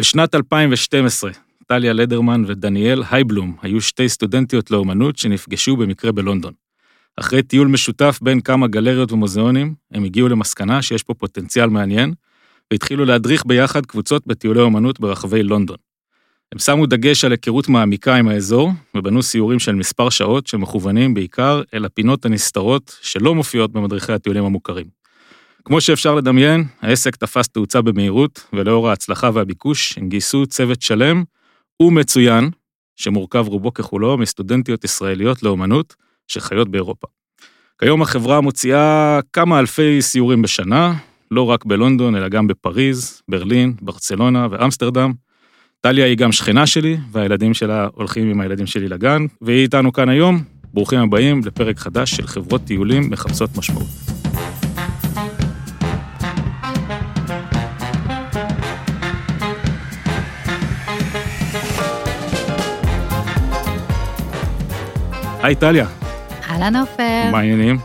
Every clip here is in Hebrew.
בשנת 2012, טליה לדרמן ודניאל הייבלום היו שתי סטודנטיות לאומנות שנפגשו במקרה בלונדון. אחרי טיול משותף בין כמה גלריות ומוזיאונים, הם הגיעו למסקנה שיש פה פוטנציאל מעניין, והתחילו להדריך ביחד קבוצות בטיולי אומנות ברחבי לונדון. הם שמו דגש על היכרות מעמיקה עם האזור, ובנו סיורים של מספר שעות שמכוונים בעיקר אל הפינות הנסתרות שלא מופיעות במדריכי הטיולים המוכרים. כמו שאפשר לדמיין, העסק תפס תאוצה במהירות, ולאור ההצלחה והביקוש, הם גייסו צוות שלם ומצוין, שמורכב רובו ככולו מסטודנטיות ישראליות לאומנות שחיות באירופה. כיום החברה מוציאה כמה אלפי סיורים בשנה, לא רק בלונדון, אלא גם בפריז, ברלין, ברצלונה ואמסטרדם. טליה היא גם שכנה שלי, והילדים שלה הולכים עם הילדים שלי לגן, והיא איתנו כאן היום. ברוכים הבאים לפרק חדש של חברות טיולים מחפשות משמעות. היי טליה, אהלן עופר, מה העניינים?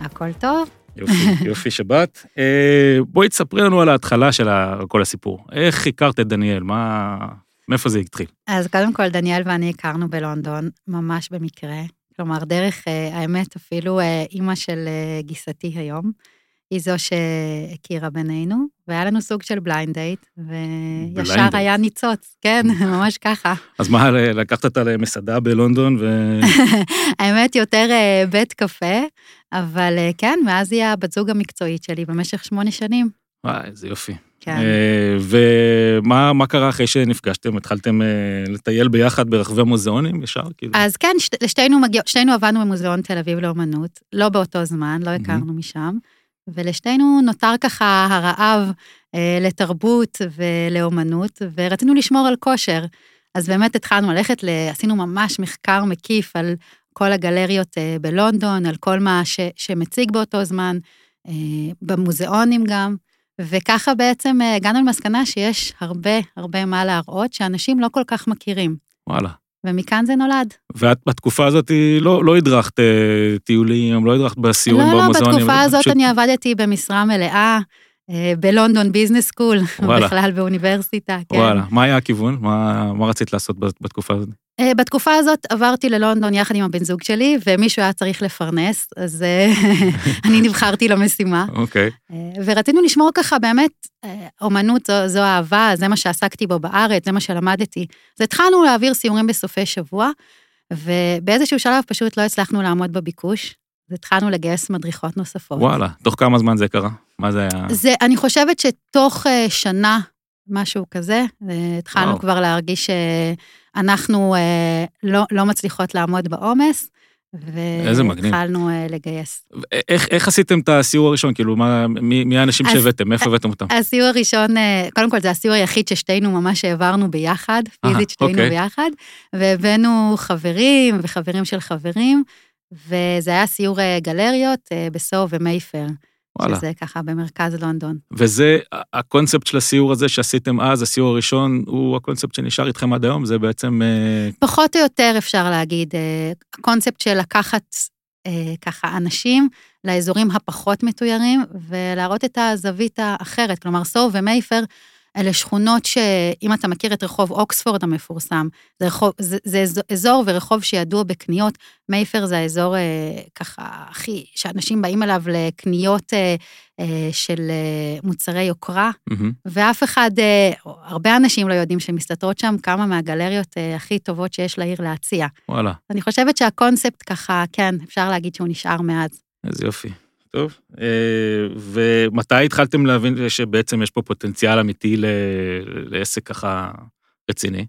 הכל טוב? יופי, יופי שבת. אה, בואי תספרי לנו על ההתחלה של כל הסיפור. איך הכרת את דניאל? מה... מאיפה זה התחיל? אז קודם כל, דניאל ואני הכרנו בלונדון, ממש במקרה. כלומר, דרך, אה, האמת, אפילו אה, אימא של גיסתי היום, היא זו שהכירה בינינו, והיה לנו סוג של blind date, וישר היה ניצוץ, כן, ממש ככה. אז מה, לקחת אותה למסעדה בלונדון ו... האמת, יותר אה, בית קפה, אבל אה, כן, מאז היא הבת זוג המקצועית שלי במשך שמונה שנים. וואי, איזה יופי. כן. אה, ומה מה קרה אחרי שנפגשתם? התחלתם לטייל ביחד ברחבי מוזיאונים ישר? כאילו? אז כן, שת, לשתינו מגיע, שתינו עבדנו במוזיאון תל אביב לאומנות, לא באותו זמן, לא הכרנו משם, ולשתינו נותר ככה הרעב אה, לתרבות ולאומנות, ורצינו לשמור על כושר. אז באמת התחלנו ללכת, ל, עשינו ממש מחקר מקיף על כל הגלריות אה, בלונדון, על כל מה ש, שמציג באותו זמן, אה, במוזיאונים גם, וככה בעצם אה, הגענו למסקנה שיש הרבה הרבה מה להראות, שאנשים לא כל כך מכירים, וואלה. ומכאן זה נולד. ואת בתקופה הזאת לא, לא הדרכת אה, טיולים, לא הדרכת בסיורים לא, לא, במוזיאונים. בתקופה הזאת פשוט- אני עבדתי במשרה מלאה אה, בלונדון ביזנס סקול. בכלל באוניברסיטה, כן. וואלה, מה היה הכיוון? מה, מה רצית לעשות בת- בתקופה הזאת? אה, בתקופה הזאת עברתי ללונדון יחד עם הבן זוג שלי, ומישהו היה צריך לפרנס, אז אה, אני נבחרתי למשימה. אוקיי. אה, ורצינו לשמור ככה באמת, אה, אומנות זו, זו אהבה, זה מה שעסקתי בו בארץ, זה מה שלמדתי. אז התחלנו להעביר סיורים בסופי שבוע, ובאיזשהו שלב פשוט לא הצלחנו לעמוד בביקוש, אז התחלנו לגייס מדריכות נוספות. וואלה, תוך כמה זמן זה קרה? מה זה היה? זה, אני חושבת שתוך אה, שנה, משהו כזה, אה, התחלנו וואו. כבר להרגיש שאנחנו אה, לא, לא מצליחות לעמוד בעומס. והתחלנו לגייס. איך, איך עשיתם את הסיור הראשון? כאילו, מה, מי, מי האנשים שהבאתם? מאיפה הבאתם אותם? הסיור הראשון, קודם כל זה הסיור היחיד ששתינו ממש העברנו ביחד, פיזית שתינו אוקיי. ביחד, והבאנו חברים וחברים של חברים, וזה היה סיור אה, גלריות אה, בסו ומייפר, וואלה. שזה ככה במרכז לונדון. וזה, הקונספט של הסיור הזה שעשיתם אז, הסיור הראשון, הוא הקונספט שנשאר איתכם עד היום? זה בעצם... אה, פחות או יותר אפשר להגיד, הקונספט של לקחת ככה אנשים לאזורים הפחות מתוירים ולהראות את הזווית האחרת. כלומר, סו ומייפר אלה שכונות שאם אתה מכיר את רחוב אוקספורד המפורסם, זה, רחוב, זה, זה אזור- ורחוב שידוע בקניות. מייפר זה האזור אה, ככה הכי, שאנשים באים אליו לקניות אה, אה, של אה, מוצרי יוקרה. מהמם. ואף אחד, אה, הרבה אנשים לא יודעים שמסתתרות שם כמה מהגלריות אה, הכי טובות שיש לעיר להציע. וואלה, אני חושבת שהקונספט ככה, כן, אפשר להגיד שהוא נשאר מאז. איזה יופי. טוב. אה, ומתי התחלתם להבין שבעצם יש פה פוטנציאל אמיתי לעסק ככה רציני?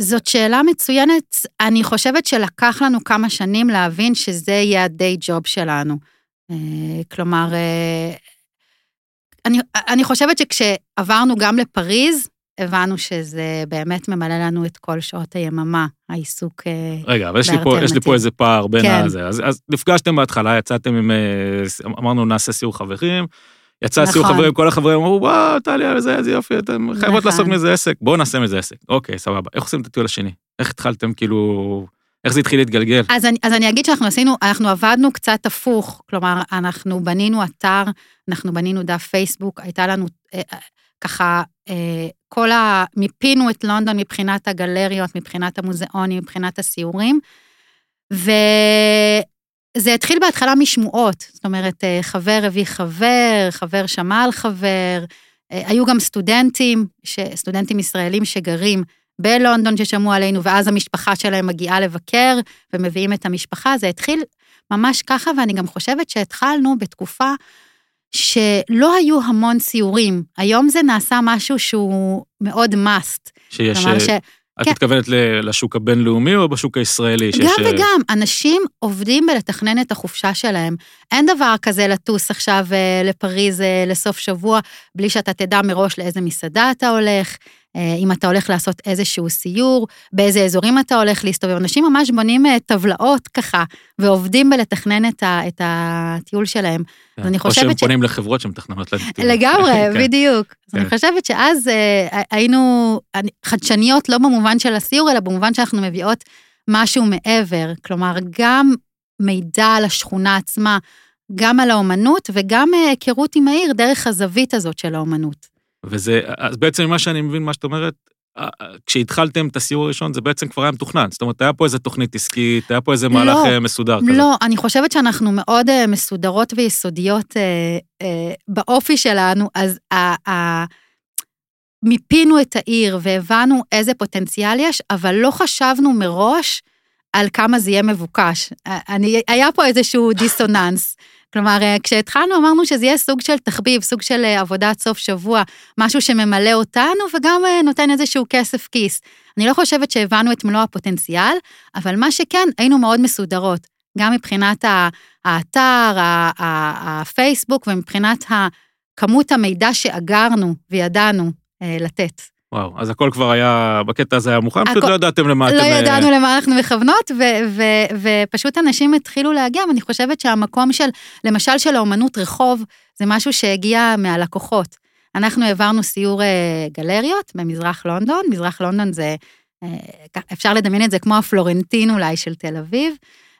זאת שאלה מצוינת. אני חושבת שלקח לנו כמה שנים להבין שזה יהיה הדיי ג'וב שלנו. אה, כלומר, אה, אני, אני חושבת שכשעברנו גם לפריז, הבנו שזה באמת ממלא לנו את כל שעות היממה, העיסוק. אה, רגע, אבל יש לי, פה, יש לי. פה איזה פער בין כן. הזה. אז, אז נפגשתם בהתחלה, יצאתם עם... אה, אמרנו, נעשה סיור חברים. יצא סיור נכון. חברים, כל החברים אמרו, וואו, טליה, זה, איזה יופי, אתם חייבות נכון. לעשות מזה עסק, בואו נעשה מזה עסק. אוקיי, סבבה. איך עושים את הטיול השני? איך התחלתם, כאילו... איך זה התחיל להתגלגל? אז אני, אז אני אגיד שאנחנו עשינו, אנחנו עבדנו קצת הפוך, כלומר, אנחנו בנינו אתר, אנחנו בנינו דף פייסבוק, הייתה לנו אה, אה, ככה אה, כל ה... מיפינו את לונדון מבחינת הגלריות, מבחינת המוזיאונים, מבחינת הסיורים, וזה התחיל בהתחלה משמועות, זאת אומרת, אה, חבר הביא חבר, חבר שמע על חבר, אה, היו גם סטודנטים, ש... סטודנטים ישראלים שגרים בלונדון ששמעו עלינו, ואז המשפחה שלהם מגיעה לבקר, ומביאים את המשפחה, זה התחיל ממש ככה, ואני גם חושבת שהתחלנו בתקופה שלא היו המון סיורים. היום זה נעשה משהו שהוא מאוד must. שיש... כלומר ש... את כן. מתכוונת לשוק הבינלאומי או בשוק הישראלי? שיש, גם אה, וגם, אנשים עובדים בלתכנן את החופשה שלהם. אין דבר כזה לטוס עכשיו אה, לפריז אה, לסוף שבוע, בלי שאתה תדע מראש לאיזה מסעדה אתה הולך, אה, אם אתה הולך לעשות איזשהו סיור, באיזה אזורים אתה הולך להסתובב. אנשים ממש בונים אה, טבלאות ככה, ועובדים בלתכנן את, ה, את הטיול שלהם. כן. אז אני או שהם חושבת ש- פונים לחברות שמתכננות להם. טיול. לגמרי, כן. בדיוק. אז אני כן. חושבת שאז אה, היינו חדשניות לא במובן של הסיור, אלא במובן שאנחנו מביאות משהו מעבר. כלומר, גם מידע על השכונה עצמה, גם על האומנות וגם אה, היכרות עם העיר דרך הזווית הזאת של האומנות. וזה, אז בעצם ממה שאני מבין, מה שאת אומרת, אה, אה, כשהתחלתם את הסיור הראשון, זה בעצם כבר היה מתוכנן. זאת אומרת, היה פה איזה תוכנית עסקית, היה פה איזה מהלך לא, מסודר כזה. לא, אני חושבת שאנחנו מאוד מסודרות ויסודיות אה, אה, באופי שלנו, אז ה- ה- מיפינו את העיר והבנו איזה פוטנציאל יש, אבל לא חשבנו מראש על כמה זה יהיה מבוקש. אני, היה פה איזשהו דיסוננס. כלומר, אה, כשהתחלנו אמרנו שזה יהיה סוג של תחביב, סוג של אה, עבודת סוף שבוע, משהו שממלא אותנו וגם אה, נותן איזשהו כסף כיס. אני לא חושבת שהבנו את מלוא הפוטנציאל, אבל מה שכן, היינו מאוד מסודרות, גם מבחינת האתר, הפייסבוק ומבחינת כמות המידע שאגרנו וידענו לתת. וואו, אז הכל כבר היה, בקטע הזה היה מוכן, פשוט הכל- לא ידעתם למה לא אתם... אה, ידענו למה אנחנו מכוונות, ו- ו- ופשוט אנשים התחילו להגיע, ואני חושבת שהמקום של, למשל של האומנות רחוב, זה משהו שהגיע מהלקוחות. אנחנו העברנו סיור אה, גלריות במזרח לונדון, מזרח לונדון זה, אה, אפשר לדמיין את זה כמו הפלורנטין אולי של תל אביב,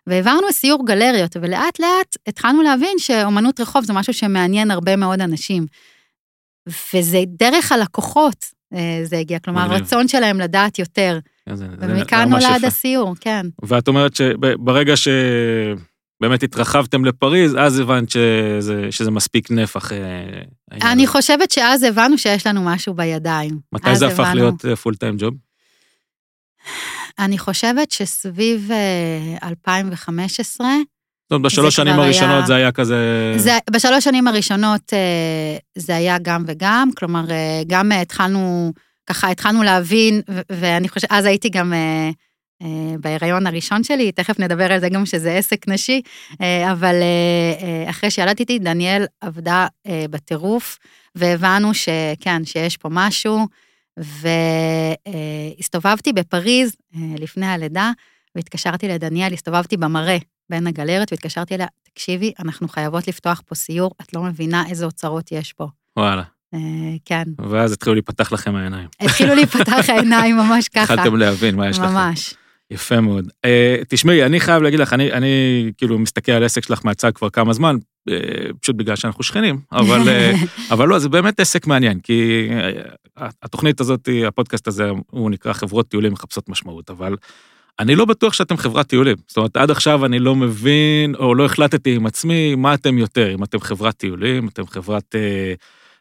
והעברנו סיור גלריות, ולאט לאט התחלנו להבין שאומנות רחוב זה משהו שמעניין הרבה מאוד אנשים. וזה דרך הלקוחות זה הגיע, כלומר, מגניב. הרצון שלהם לדעת יותר. זה- זה ומכאן נולד. הסיור, כן. ואת אומרת שברגע שבאמת התרחבתם לפריז, אז הבנת שזה, שזה מספיק נפח. אה, אני. חושבת שאז הבנו שיש לנו משהו בידיים. מתי זה הפך הבנו- להיות פול טיים ג'וב? אני חושבת שסביב אה, 2015, זאת אומרת, בשלוש שנים הראשונות היה- זה היה כזה... זה, בשלוש שנים הראשונות אה, זה היה גם וגם, כלומר, אה, גם אה, התחלנו, ככה התחלנו להבין, ו- ואני חושבת, אז הייתי גם בהיריון הראשון שלי, תכף נדבר על זה גם שזה עסק נשי, אבל אחרי שילדתי, דניאל עבדה בטירוף, והבנו שכן, שיש פה משהו, והסתובבתי בפריז לפני הלידה, והתקשרתי לדניאל, הסתובבתי במראה בין הגלריות, והתקשרתי אליה, תקשיבי, אנחנו חייבות לפתוח פה סיור, את לא מבינה איזה אוצרות יש פה. וואלה. אה, כן, ואז התחילו להיפתח לכם העיניים. התחילו להיפתח העיניים ממש ככה. התחלתם להבין מה יש לכם. ממש. יפה מאוד. Uh, תשמעי, אני חייב להגיד לך, אני, אני כאילו מסתכל על עסק שלך מהצד כבר כמה זמן, uh, פשוט בגלל שאנחנו שכנים, אבל, uh, אבל לא, זה באמת עסק מעניין, כי uh, התוכנית הזאת, הפודקאסט הזה, הוא נקרא חברות טיולים מחפשות משמעות, אבל אני לא בטוח שאתם חברת טיולים. זאת אומרת, עד עכשיו אני לא מבין, או לא החלטתי עם עצמי, מה אתם יותר, אם אתם חברת טיולים, אתם חברת... Uh,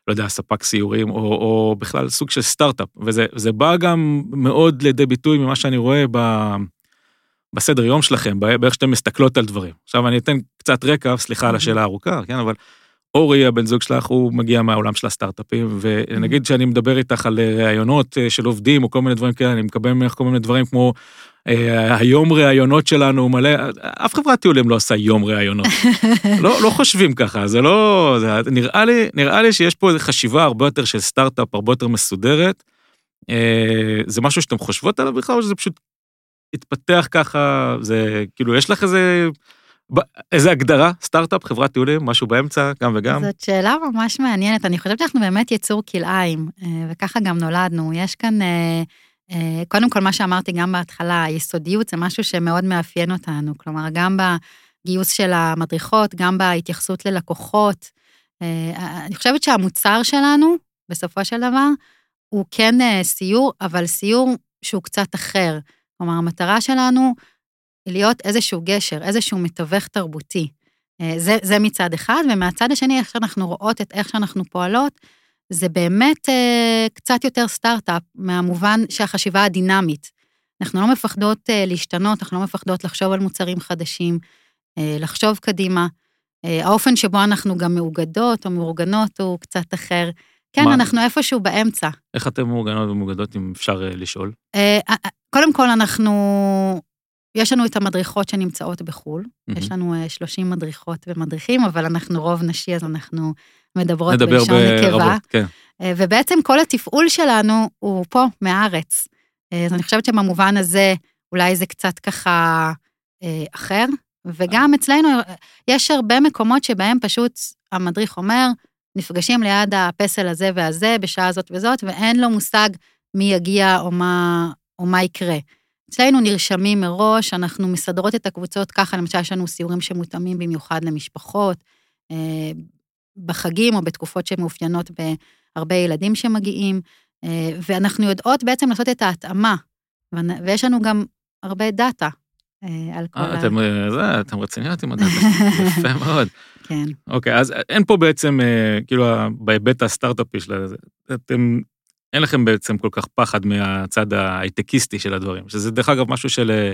לא יודע, ספק סיורים, או, או בכלל סוג של סטארט-אפ, וזה זה בא גם מאוד לידי ביטוי ממה שאני רואה ב, בסדר יום שלכם, באיך שאתם מסתכלות על דברים. עכשיו אני אתן קצת רקע, סליחה על השאלה הארוכה, כן, אבל אורי, הבן זוג שלך, הוא מגיע מהעולם של הסטארט-אפים, ונגיד שאני מדבר איתך על ראיונות אה, של עובדים או כל מיני דברים כאלה, אני מקבל ממך כל מיני דברים כמו, אה, היום ראיונות שלנו מלא, אף חברת טיולים לא עושה יום ראיונות. לא, לא חושבים ככה, זה לא... זה, נראה, לי, נראה לי שיש פה חשיבה הרבה יותר של סטארט-אפ, הרבה יותר מסודרת. אה, זה משהו שאתם חושבות עליו בכלל, או שזה פשוט התפתח ככה, זה כאילו, יש לך איזה... איזה הגדרה, סטארט-אפ, חברת טיולים, משהו באמצע, גם וגם? זאת שאלה ממש מעניינת. אני חושבת שאנחנו באמת יצור כלאיים, אה, וככה גם נולדנו. יש כאן, אה, אה, קודם כל, מה שאמרתי גם בהתחלה, היסודיות זה משהו שמאוד מאפיין אותנו. כלומר, גם בגיוס של המדריכות, גם בהתייחסות ללקוחות. אני חושבת שהמוצר שלנו, בסופו של דבר, הוא כן סיור, אבל סיור שהוא קצת אחר. כלומר, המטרה שלנו להיות איזשהו גשר, איזשהו מתווך תרבותי. אה, זה, זה מצד אחד, ומהצד השני, איך שאנחנו רואות את איך שאנחנו פועלות, זה באמת אה, קצת יותר סטארט-אפ, מהמובן שהחשיבה הדינמית. אנחנו לא מפחדות אה, להשתנות, אנחנו לא מפחדות לחשוב על מוצרים חדשים, אה, לחשוב קדימה. אה, האופן שבו אנחנו גם מאוגדות או מאורגנות הוא קצת אחר. כן, מה? אנחנו איפשהו באמצע. איך אתן מאורגנות ומאוגדות, אם אפשר אה, לשאול? אה, אה, אה קודם כל, אנחנו יש לנו את המדריכות שנמצאות בחו"ל, mm-hmm. יש לנו 30 אה, מדריכות ומדריכים, אבל אנחנו רוב נשי, אז אנחנו מדברות בלשון נקבה. כן. אה, ובעצם כל התפעול שלנו הוא פה, מהארץ. אה, אז אני חושבת שבמובן הזה, אולי זה קצת ככה אחר. וגם אצלנו יש הרבה מקומות שבהם פשוט המדריך אומר, נפגשים ליד הפסל הזה והזה בשעה הזאת וזאת, ואין לו מושג מי יגיע או מה, או מה יקרה. אצלנו נרשמים מראש, אנחנו מסדרות את הקבוצות ככה, למשל יש לנו סיורים שמותאמים במיוחד למשפחות, אה, בחגים או בתקופות שמאופיינות בהרבה ילדים שמגיעים, אה, ואנחנו יודעות בעצם לעשות את ההתאמה, ויש לנו גם הרבה דאטה אה, על כל 아, אתם, זה, אתם רציניות עם הדאטה, יפה מאוד. כן. אוקיי, אז אין פה בעצם, כאילו, בהיבט הסטארט-אפי של זה, אתם אין לכם בעצם כל כך פחד מהצד ההייטקיסטי של הדברים, שזה דרך אגב משהו של אה,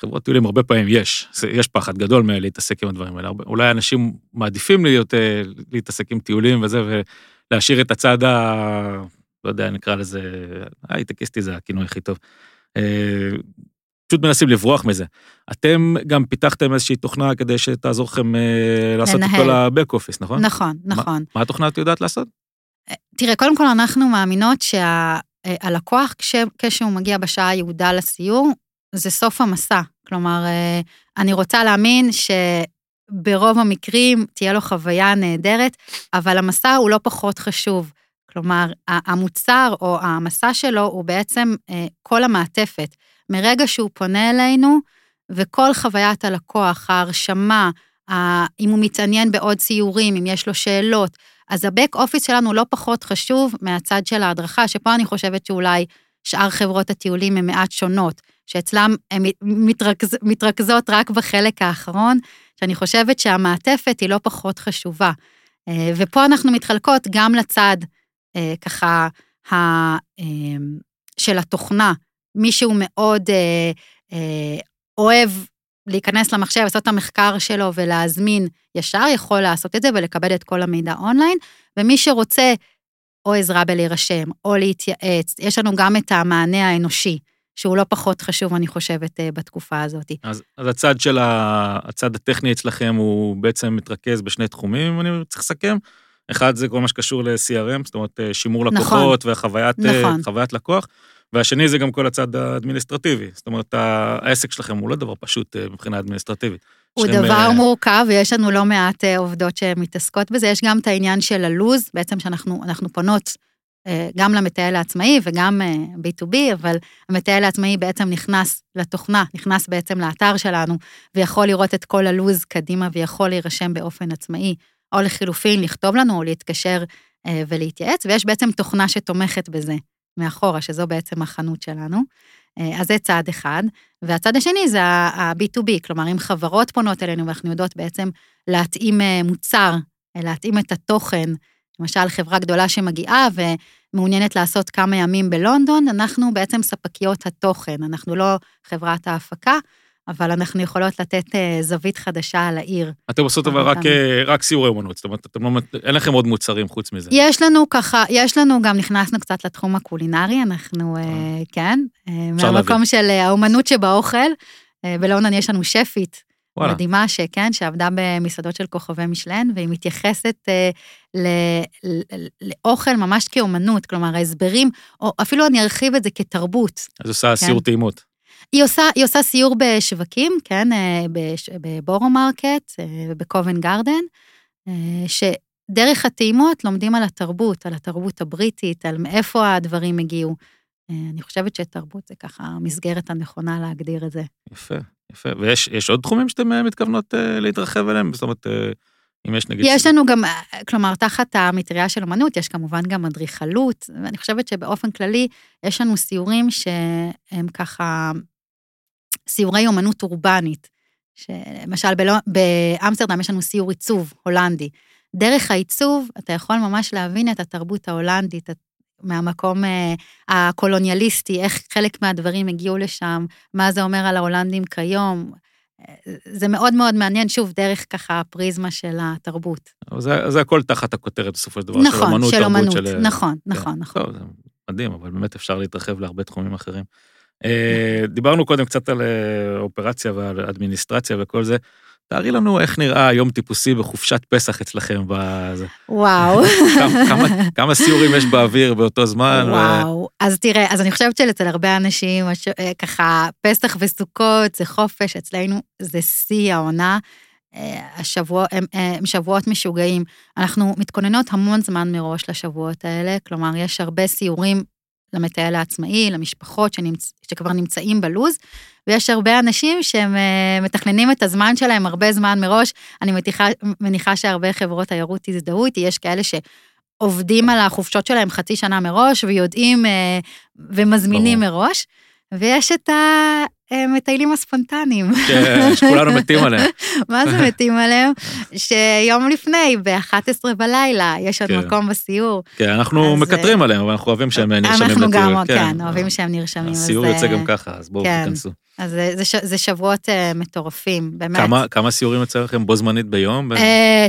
חברות טיולים הרבה פעמים יש, יש פחד גדול מלהתעסק עם הדברים האלה. אולי אנשים מעדיפים להיות, אה, להתעסק עם טיולים וזה, ולהשאיר את הצד ה... לא יודע, נקרא לזה, הייטקיסטי זה הכינוי הכי טוב. אה, פשוט מנסים לברוח מזה. אתם גם פיתחתם איזושהי תוכנה כדי שתעזור לכם לעשות לנהל. את כל ה-back office, נכון? נכון, נכון. מה, מה התוכנה את יודעת לעשות? תראה, קודם כל אנחנו מאמינות שהלקוח, שה, כשהוא מגיע בשעה היעודה לסיור, זה סוף המסע. כלומר, אה, אני רוצה להאמין שברוב המקרים תהיה לו חוויה נהדרת, אבל המסע הוא לא פחות חשוב. כלומר, המוצר או המסע שלו הוא בעצם אה, כל המעטפת. מרגע שהוא פונה אלינו, וכל חוויית הלקוח, ההרשמה, אם הוא מתעניין בעוד ציורים, אם יש לו שאלות, אז הבק אופיס שלנו לא פחות חשוב מהצד של ההדרכה, שפה אני חושבת שאולי שאר חברות הטיולים הן מעט שונות, שאצלם הן מתרכז, מתרכזות רק בחלק האחרון, שאני חושבת שהמעטפת היא לא פחות חשובה. אה, ופה אנחנו מתחלקות גם לצד, אה, ככה, ה, של התוכנה, מי שהוא מאוד אוהב להיכנס למחשב, לעשות את המחקר שלו ולהזמין ישר, יכול לעשות את זה ולקבל את כל המידע אונליין, ומי שרוצה או עזרה בלהירשם, או להתייעץ, יש לנו גם את המענה האנושי, שהוא לא פחות חשוב, אני חושבת, אה, בתקופה הזאת. אז, אז הצד של ה... הצד הטכני אצלכם הוא בעצם מתרכז בשני תחומים, אם אני צריך לסכם. אחד זה כל מה שקשור ל-CRM, זאת אומרת, אה, שימור נכון. לקוחות נכון, וחוויית נכון. לקוח. והשני זה גם כל הצד האדמיניסטרטיבי. זאת אומרת, העסק שלכם הוא לא דבר פשוט אה, מבחינה אדמיניסטרטיבית. הוא דבר אה, מורכב, ויש לנו לא מעט אה, עובדות שמתעסקות בזה. יש גם את העניין של הלוז, בעצם שאנחנו פונות גם למטייל העצמאי וגם B2B, אבל המטייל העצמאי בעצם נכנס לתוכנה, נכנס בעצם לאתר שלנו, ויכול לראות את כל הלוז קדימה ויכול להירשם באופן עצמאי, או לחילופין, לכתוב לנו או להתקשר ולהתייעץ, ויש בעצם תוכנה שתומכת בזה. מאחורה, שזו בעצם החנות שלנו. אה, אז זה צעד אחד. והצד השני זה ה-B2B, כלומר, אם חברות פונות אלינו ואנחנו יודעות בעצם להתאים אה, מוצר, אה, להתאים את התוכן, למשל חברה גדולה שמגיעה ומעוניינת לעשות כמה ימים בלונדון, אנחנו בעצם ספקיות התוכן, אנחנו לא חברת ההפקה, אבל אנחנו יכולות לתת אה, זווית חדשה על העיר. אתם עושות אבל רק, אה, רק סיורי אומנות, זאת אומרת, לא, אין לכם עוד מוצרים חוץ מזה. יש לנו ככה, יש לנו, גם נכנסנו קצת לתחום הקולינרי, אנחנו, אה, כן, מהמקום של האומנות שבאוכל. בלונדון יש לנו שפית וואלה. מדהימה, שכן, שעבדה במסעדות של כוכבי משלן, והיא מתייחסת אה, ל, ל, לאוכל ממש כאומנות, כלומר, ההסברים, או אפילו אני ארחיב את זה כתרבות. אז עושה כן? סיור טעימות. היא עושה, היא עושה סיור בשווקים, כן, אה, ב Borough Market וב Covent אה, Garden, אה, שדרך הטעימות לומדים על התרבות, על התרבות הבריטית, על מאיפה הדברים הגיעו. אני חושבת שתרבות זה ככה המסגרת הנכונה להגדיר את זה. יפה, יפה. ויש עוד תחומים שאתן מתכוונות להתרחב אליהם? זאת אומרת, אם יש נגיד... יש לנו גם, כלומר, תחת המטריה של אמנות, יש כמובן גם אדריכלות, ואני חושבת שבאופן כללי, יש לנו סיורים שהם ככה, סיורי אמנות אורבנית. שלמשל בלא, באמסטרדם יש לנו סיור עיצוב הולנדי. דרך העיצוב אתה יכול ממש להבין את התרבות ההולנדית, מהמקום אה, הקולוניאליסטי, איך חלק מהדברים הגיעו לשם, מה זה אומר על ההולנדים כיום. זה מאוד מאוד מעניין, שוב, דרך ככה הפריזמה של התרבות. זה, זה הכל תחת הכותרת בסופו של דבר, נכון, של אמנות, של אמנות, של... נכון, כן. נכון, נכון. טוב, זה מדהים, אבל באמת אפשר להתרחב להרבה תחומים אחרים. אה, דיברנו קודם קצת על אה, אופרציה ועל אדמיניסטרציה וכל זה. תארי לנו איך נראה יום טיפוסי בחופשת פסח אצלכם. בזה. וואו. כמה, כמה, כמה סיורים יש באוויר באותו זמן? וואו. ו... אז תראה, אז אני חושבת שאצל הרבה אנשים, אה, ככה, פסח וסוכות זה חופש, אצלנו זה שיא העונה. השבוע, הם, הם שבועות משוגעים. אנחנו מתכוננות המון זמן מראש לשבועות האלה, כלומר, יש הרבה סיורים למטייל העצמאי, למשפחות שנמצ... שכבר נמצאים בלוז, ויש הרבה אנשים שהם uh, מתכננים את הזמן שלהם הרבה זמן מראש. אני מתיחה, מניחה שהרבה חברות תיירות יזדהו איתי, יש כאלה שעובדים על החופשות שלהם חצי שנה מראש, ויודעים uh, ומזמינים ברור. מראש, ויש את המטיילים הספונטניים. כן, שכולנו מתים עליהם. מה זה מתים עליהם? שיום לפני, ב-11 בלילה, יש עוד כן. מקום בסיור. כן, אנחנו מקטרים עליהם, אבל אנחנו אוהבים שהם נרשמים לטיול. אנחנו גם, כן, כן אוהבים שהם נרשמים. הסיור יוצא גם ככה, אז בואו. תיכנסו. אז זה, זה שבועות uh, מטורפים, באמת. כמה, כמה סיורים יוצא לכם בו זמנית ביום? Uh,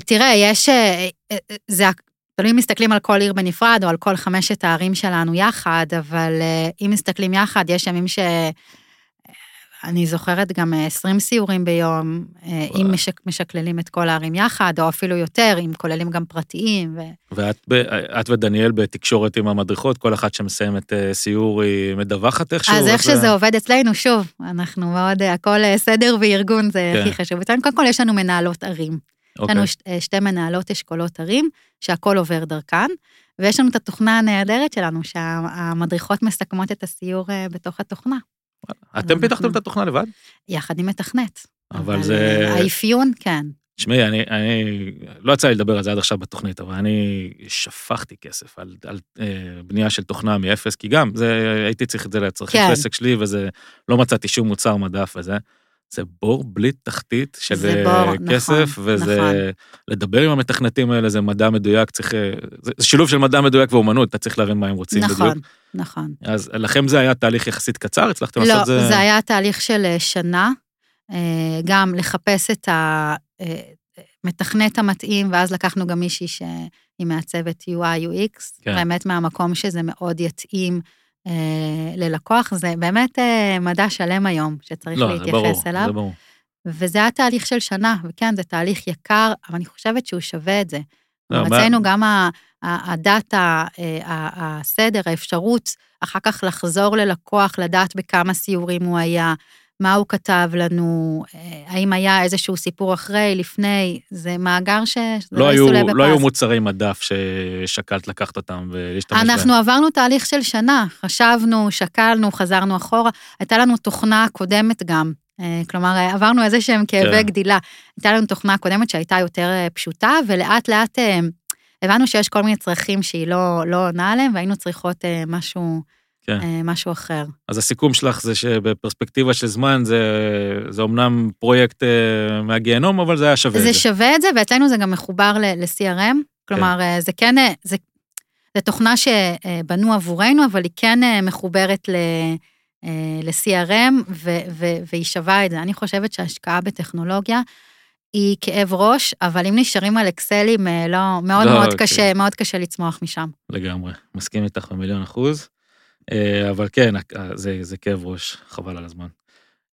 תראה, יש, uh, זה תלוי אם מסתכלים על כל עיר בנפרד או על כל חמשת הערים שלנו יחד, אבל uh, אם מסתכלים יחד, יש ימים ש... אני זוכרת גם 20 סיורים ביום, וואו. אם משק, משקללים את כל הערים יחד, או אפילו יותר, אם כוללים גם פרטיים. ו... ואת את ודניאל בתקשורת עם המדריכות, כל אחת שמסיימת סיור היא מדווחת איכשהו? אז איך שזה עובד אצלנו, שוב, אנחנו מאוד, הכל סדר וארגון זה כן. הכי חשוב. אצלנו קודם כל יש לנו מנהלות ערים. יש לנו אוקיי. שתי מנהלות אשכולות ערים, שהכל עובר דרכן, ויש לנו את התוכנה הנהדרת שלנו, שהמדריכות מסכמות את הסיור בתוך התוכנה. אתם פיתחתם את התוכנה לבד? יחד עם מתכנת. אבל זה... האפיון, כן. תשמעי, אני, אני, לא יצא לי לדבר על זה עד עכשיו בתוכנית, אבל אני שפכתי כסף על, על אה, בנייה של תוכנה מאפס, כי גם, זה, הייתי צריך את זה לצרכי כן. עסק שלי, וזה, לא מצאתי שום מוצר מדף וזה. זה בור בלי תחתית של בור, כסף, נכון, וזה, נכון. לדבר עם המתכנתים האלה זה מדע מדויק, צריך, זה שילוב של מדע מדויק ואומנות, אתה צריך להבין מה הם רוצים נכון, בדיוק. נכון, נכון. אז לכם זה היה תהליך יחסית קצר, הצלחתם לא, לעשות זה? לא, זה היה תהליך של אה, שנה, אה, גם לחפש את המתכנת אה, המתאים, ואז לקחנו גם מישהי שהיא מעצבת UI UX, כן. באמת מהמקום שזה מאוד יתאים. אה, ללקוח, זה באמת אה, מדע שלם היום שצריך לא, להתייחס ברור, אליו. זה ברור. וזה היה תהליך של שנה, וכן, זה תהליך יקר, אבל אני חושבת שהוא שווה את זה. לא, אצלנו גם הדאטה, אה, הסדר, האפשרות אחר כך לחזור ללקוח, לדעת בכמה סיורים הוא היה, מה הוא כתב לנו, אה, האם היה איזשהו סיפור אחרי, לפני, זה מאגר ש... לא, היו, לא היו מוצרי מדף ששקלת לקחת אותם ולהשתמש בהם. אנחנו עברנו תהליך של שנה, חשבנו, שקלנו, חזרנו אחורה, הייתה לנו תוכנה קודמת גם. אה, כלומר, עברנו איזה שהם כאבי כן. גדילה. הייתה לנו תוכנה קודמת שהייתה יותר אה, פשוטה, ולאט לאט הבנו שיש כל מיני צרכים שהיא לא, לא עונה עליהם, והיינו צריכות משהו... כן. אה, משהו אחר. אז הסיכום שלך זה שבפרספקטיבה של זמן זה, זה אומנם פרויקט אה, מהגיהנום, אבל זה היה שווה זה את זה. זה שווה את זה, ואצלנו זה גם מחובר ל-CRM, כלומר, כן. זה כן, זה, זה תוכנה שבנו עבורנו, אבל היא כן מחוברת ל... ל-CRM, ו- ו- והיא שווה את זה. אני חושבת שהשקעה בטכנולוגיה היא כאב ראש, אבל אם נשארים על אקסלים, לא, מאוד לא, מאוד קשה, כן. מאוד קשה לצמוח משם. לגמרי, מסכים איתך במיליון אחוז. אה, אבל כן, זה, זה כאב ראש, חבל על הזמן.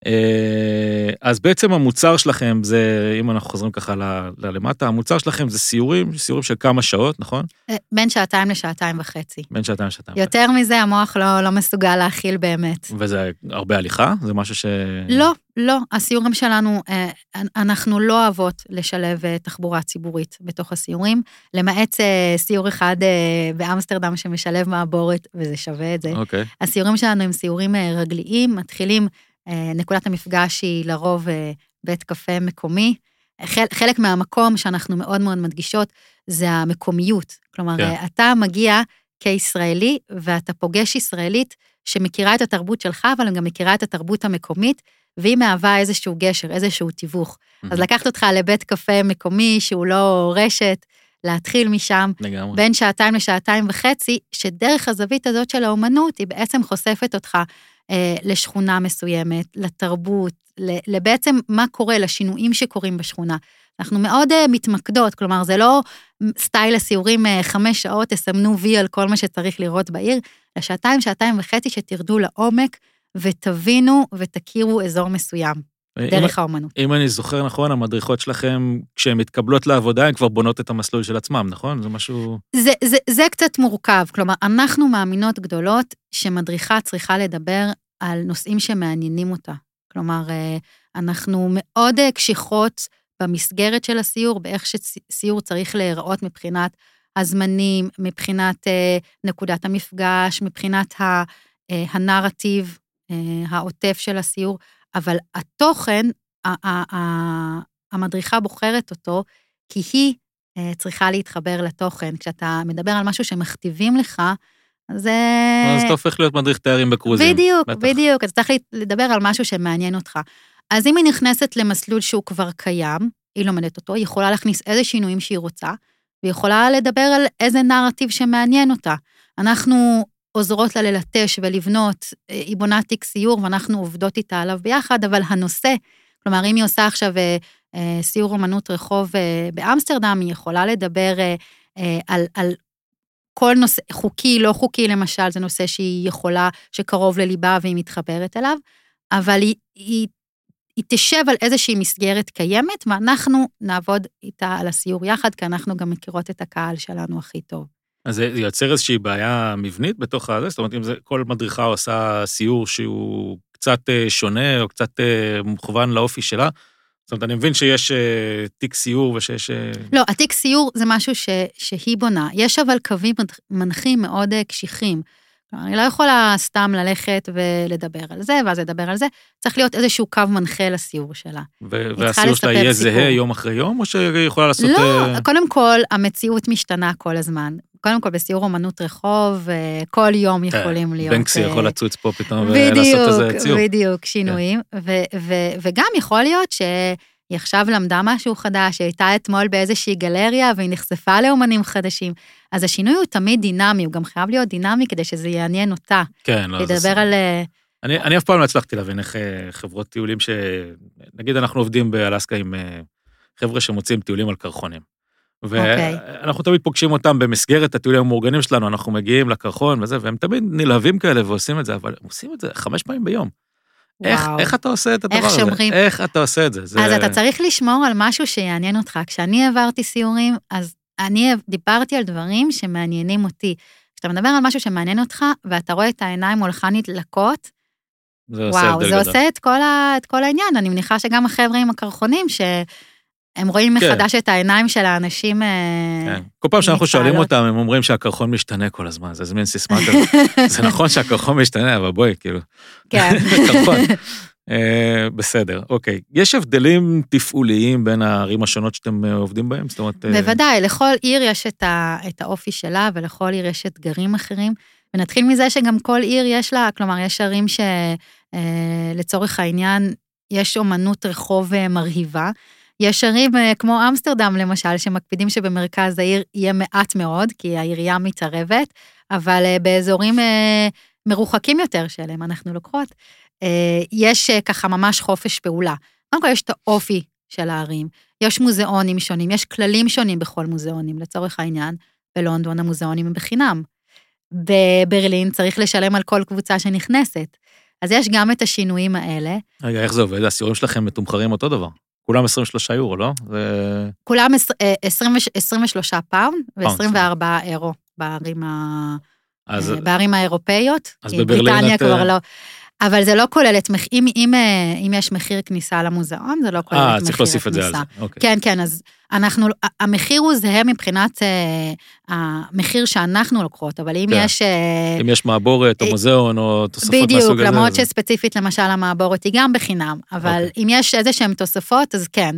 אה, אז בעצם המוצר שלכם זה, אם אנחנו חוזרים ככה ללמטה, המוצר שלכם זה סיורים, סיורים של כמה שעות, נכון? אה, בין שעתיים לשעתיים וחצי. בין שעתיים לשעתיים. יותר מזה המוח לא, לא מסוגל להכיל באמת. וזה הרבה הליכה? זה משהו ש... לא, לא. הסיורים שלנו, אנחנו לא אוהבות לשלב תחבורה ציבורית בתוך הסיורים, למעט סיור אחד באמסטרדם שמשלב מעבורת, וזה שווה את זה. אוקיי. הסיורים שלנו הם סיורים רגליים, מתחילים... אה, נקודת המפגש היא לרוב אה, בית קפה מקומי, חלק מהמקום שאנחנו מאוד מאוד מדגישות זה המקומיות. כלומר, כן. כן. אתה מגיע כישראלי ואתה פוגש ישראלית שמכירה את התרבות שלך, אבל גם מכירה את התרבות המקומית, והיא מהווה איזשהו גשר, איזשהו תיווך. אז לקחת אותך לבית קפה מקומי שהוא לא רשת, להתחיל משם, לגמרי. בין שעתיים לשעתיים וחצי, שדרך הזווית הזאת של האומנות, היא בעצם חושפת אותך אה, לשכונה מסוימת, לתרבות, לבעצם מה קורה, לשינויים שקורים בשכונה. אנחנו מאוד אה, מתמקדות, כלומר, זה לא סטייל הסיורים אה, חמש שעות, תסמנו וי על כל מה שצריך לראות בעיר, אלא שעתיים, שעתיים וחצי שתרדו לעומק ותבינו ותכירו אזור מסוים, דרך האומנות. אם אני זוכר נכון, המדריכות שלכם, כשהן מתקבלות לעבודה, הן כבר בונות את המסלול של עצמם, נכון? זה משהו... זה, זה, זה קצת מורכב, כלומר, אנחנו מאמינות גדולות שמדריכה צריכה לדבר על נושאים שמעניינים אותה. כלומר, אה, אנחנו מאוד אה, קשיחות במסגרת של הסיור, באיך שסיור צריך להיראות מבחינת הזמנים, מבחינת אה, נקודת המפגש, מבחינת הנרטיב העוטף של הסיור, אבל התוכן, המדריכה בוחרת אותו, כי היא צריכה להתחבר לתוכן. כשאתה מדבר על משהו שמכתיבים לך, זה... אז אתה הופך להיות מדריך תיירים בקרוזים. בדיוק, בטח. בדיוק, אז צריך לדבר על משהו שמעניין אותך. אז אם היא נכנסת למסלול שהוא כבר קיים, היא לומדת אותו, היא יכולה להכניס איזה שינויים שהיא רוצה, והיא יכולה לדבר על איזה נרטיב שמעניין אותה. אנחנו עוזרות לה ללטש ולבנות, היא בונה תיק סיור ואנחנו עובדות איתה עליו ביחד, אבל הנושא, כלומר, אם היא עושה עכשיו אה, סיור אמנות רחוב אה, באמסטרדם, היא יכולה לדבר אה, על, על כל נושא, חוקי, לא חוקי למשל, זה נושא שהיא יכולה, שקרוב לליבה והיא מתחברת אליו, אבל היא, היא, היא תשב על איזושהי מסגרת קיימת, ואנחנו נעבוד איתה על הסיור יחד, כי אנחנו גם מכירות את הקהל שלנו הכי טוב. אז זה יוצר איזושהי בעיה מבנית בתוך הזה? זאת אומרת, אם זה, כל מדריכה עושה סיור שהוא קצת שונה, או קצת מוכוון לאופי שלה, זאת אומרת, אני מבין שיש uh, תיק סיור ושיש... לא, התיק סיור זה משהו ש, שהיא בונה. יש אבל קווים מנחים מאוד קשיחים. אני לא יכולה סתם ללכת ולדבר על זה, ואז לדבר על זה. צריך להיות איזשהו קו מנחה לסיור שלה. ו- והסיור שלה יהיה זהה יום אחרי יום, או שהיא יכולה לעשות... לא. קודם כל, המציאות משתנה כל הזמן. קודם כל, בסיור אומנות רחוב, כל יום יכולים להיות... בנקסי יכול לצוץ פה פתאום ולעשות איזה ציור. בדיוק, שינויים. וגם יכול להיות שהיא עכשיו למדה משהו חדש, היא הייתה אתמול באיזושהי גלריה והיא נחשפה לאומנים חדשים. אז השינוי הוא תמיד דינמי, הוא גם חייב להיות דינמי כדי שזה יעניין אותה. כן, לא, זה... לדבר על... אני, אני אף פעם לא הצלחתי להבין איך חברות טיולים ש... נגיד אנחנו עובדים באלסקה עם חבר'ה שמוצאים טיולים על קרחונים. ואנחנו okay. תמיד פוגשים אותם במסגרת הטיולים המאורגנים שלנו, אנחנו מגיעים לקרחון וזה, והם תמיד נלהבים כאלה ועושים את זה, אבל הם עושים את זה חמש פעמים ביום. איך, איך אתה עושה את הדבר איך הזה? שומרים? איך אתה עושה את זה? זה? אז אתה צריך לשמור על משהו שיעניין אותך. כשאני העברתי סיורים, אז אני דיברתי על דברים שמעניינים אותי. כשאתה מדבר על משהו שמעניין אותך, ואתה רואה את העיניים מולך נדלקות, זה וואו, זה עושה את כל, ה, את כל העניין. אני מניחה שגם החבר'ה עם הקרחונים, ש... הם רואים כן. מחדש את העיניים של האנשים כן. כל פעם שאנחנו שואלים אותם, הם אומרים שהקרחון משתנה כל הזמן, זה מין סיסמה כזאת. זה נכון שהקרחון משתנה, אבל בואי, כאילו. כן. קרחון. Uh, בסדר, אוקיי. יש הבדלים תפעוליים בין הערים השונות שאתם uh, עובדים בהם? זאת אומרת... בוודאי, לכל עיר יש את, ה, את האופי שלה, ולכל עיר יש אתגרים אחרים. ונתחיל מזה שגם כל עיר יש לה, כלומר, יש ערים שלצורך העניין, יש אומנות רחוב מרהיבה. יש ערים כמו אמסטרדם למשל, שמקפידים שבמרכז העיר יהיה מעט מאוד, כי העירייה מתערבת, אבל באזורים מרוחקים יותר שאליהם אנחנו לוקחות, יש ככה ממש חופש פעולה. קודם כל יש את האופי של הערים, יש מוזיאונים שונים, יש כללים שונים בכל מוזיאונים, לצורך העניין, בלונדון המוזיאונים הם בחינם. בברלין צריך לשלם על כל קבוצה שנכנסת. אז יש גם את השינויים האלה. רגע, איך זה עובד? הסיורים שלכם מתומחרים אותו דבר. כולם 23 יורו, לא? זה... כולם 20, 23 פאונד ו-24 אירו בערים, ה... אז... בערים האירופאיות. אז בברלין את... כבר לא... אבל זה לא כולל את, אם, אם, אם יש מחיר כניסה למוזיאון, זה לא כולל אה, את מחיר הכניסה. אה, צריך להוסיף את זה על זה, אוקיי. כן, כן, אז אנחנו, המחיר הוא זהה מבחינת אה, המחיר שאנחנו לוקחות, אבל אם כן. יש... אה, אם יש מעבורת או מוזיאון או תוספות בדיוק, מהסוג הזה. בדיוק, למרות שספציפית למשל המעבורת היא גם בחינם, אבל אוקיי. אם יש איזה שהן תוספות, אז כן.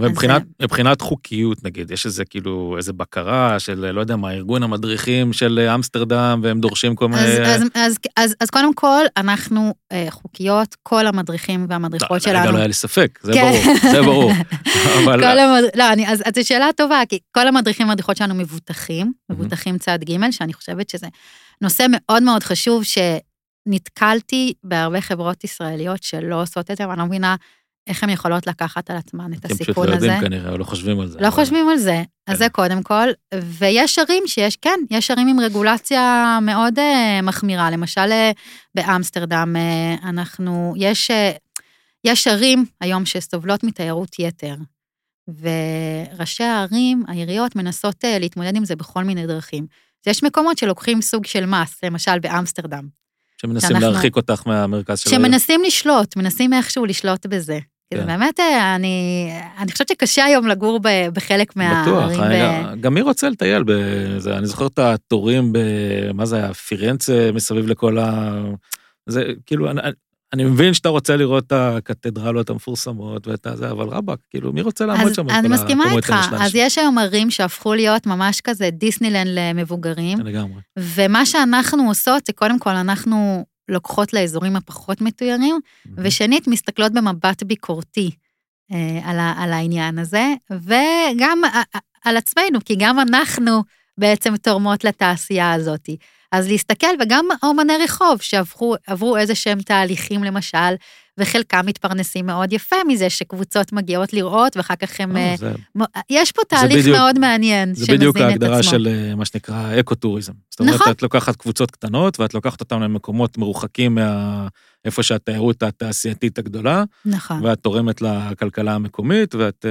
ומבחינת חוקיות, נגיד, יש איזה כאילו, איזה בקרה של, לא יודע מה, ארגון המדריכים של אמסטרדם, והם דורשים כל מיני... אז, אז, אז, אז, אז קודם כל, אנחנו אה, חוקיות, כל המדריכים והמדריכות לא, שלנו. רגע, לא היה לי ספק, זה כן. ברור, זה ברור. לא, אני, אז, זו שאלה טובה, כי כל המדריכים והמדריכות שלנו מבוטחים, מבוטחים צד ג', שאני חושבת שזה נושא מאוד מאוד חשוב, שנתקלתי בהרבה חברות ישראליות שלא עושות את זה, ואני לא מבינה איך הן יכולות לקחת על עצמן את הסיכון הזה. הם פשוט לא יודעים כנראה, או לא חושבים על זה. לא חושבים על זה, אז זה כן. קודם כל. ויש ערים שיש, כן, יש ערים עם רגולציה מאוד uh, מחמירה. למשל, uh, באמסטרדם uh, אנחנו, יש, uh, יש ערים היום שסובלות מתיירות יתר, וראשי הערים, העיריות, מנסות uh, להתמודד עם זה בכל מיני דרכים. יש מקומות שלוקחים סוג של מס, למשל באמסטרדם. שמנסים שאנחנו, להרחיק אותך מהמרכז של... שמנסים לשלוט, מנסים איכשהו לשלוט בזה. כן. זה באמת, אה, אני, אני חושבת שקשה היום לגור בחלק מהערים. בטוח, ב... גם מי רוצה לטייל בזה? אני זוכר את התורים ב... מה זה היה? פירנצה מסביב לכל ה... זה כאילו, אני, אני מבין שאתה רוצה לראות את הקתדרלות המפורסמות ואת הזה, אבל רבאק, כאילו, מי רוצה לעמוד אז, שם? אני מסכימה איתך, אז יש היום ערים שהפכו להיות ממש כזה דיסנילנד למבוגרים. לגמרי. ומה שאנחנו עושות, זה קודם כל, אנחנו לוקחות לאזורים הפחות מתוירים, mm-hmm. ושנית, מסתכלות במבט ביקורתי אה, על, ה, על העניין הזה, וגם על עצמנו, כי גם אנחנו בעצם תורמות לתעשייה הזאת. אז להסתכל, וגם אומני רחוב שעברו איזה שהם תהליכים, למשל, וחלקם מתפרנסים מאוד יפה מזה שקבוצות מגיעות לראות, ואחר כך הם... אה, זה... יש פה תהליך בדיוק, מאוד מעניין שמזין את עצמו. זה בדיוק ההגדרה של אה, מה שנקרא אקו-טוריזם. זאת אומרת, נכון. את לוקחת קבוצות קטנות, ואת לוקחת אותן למקומות מרוחקים מה... איפה שהתיירות התעשייתית הגדולה. נכון. ואת תורמת לכלכלה המקומית, ואת...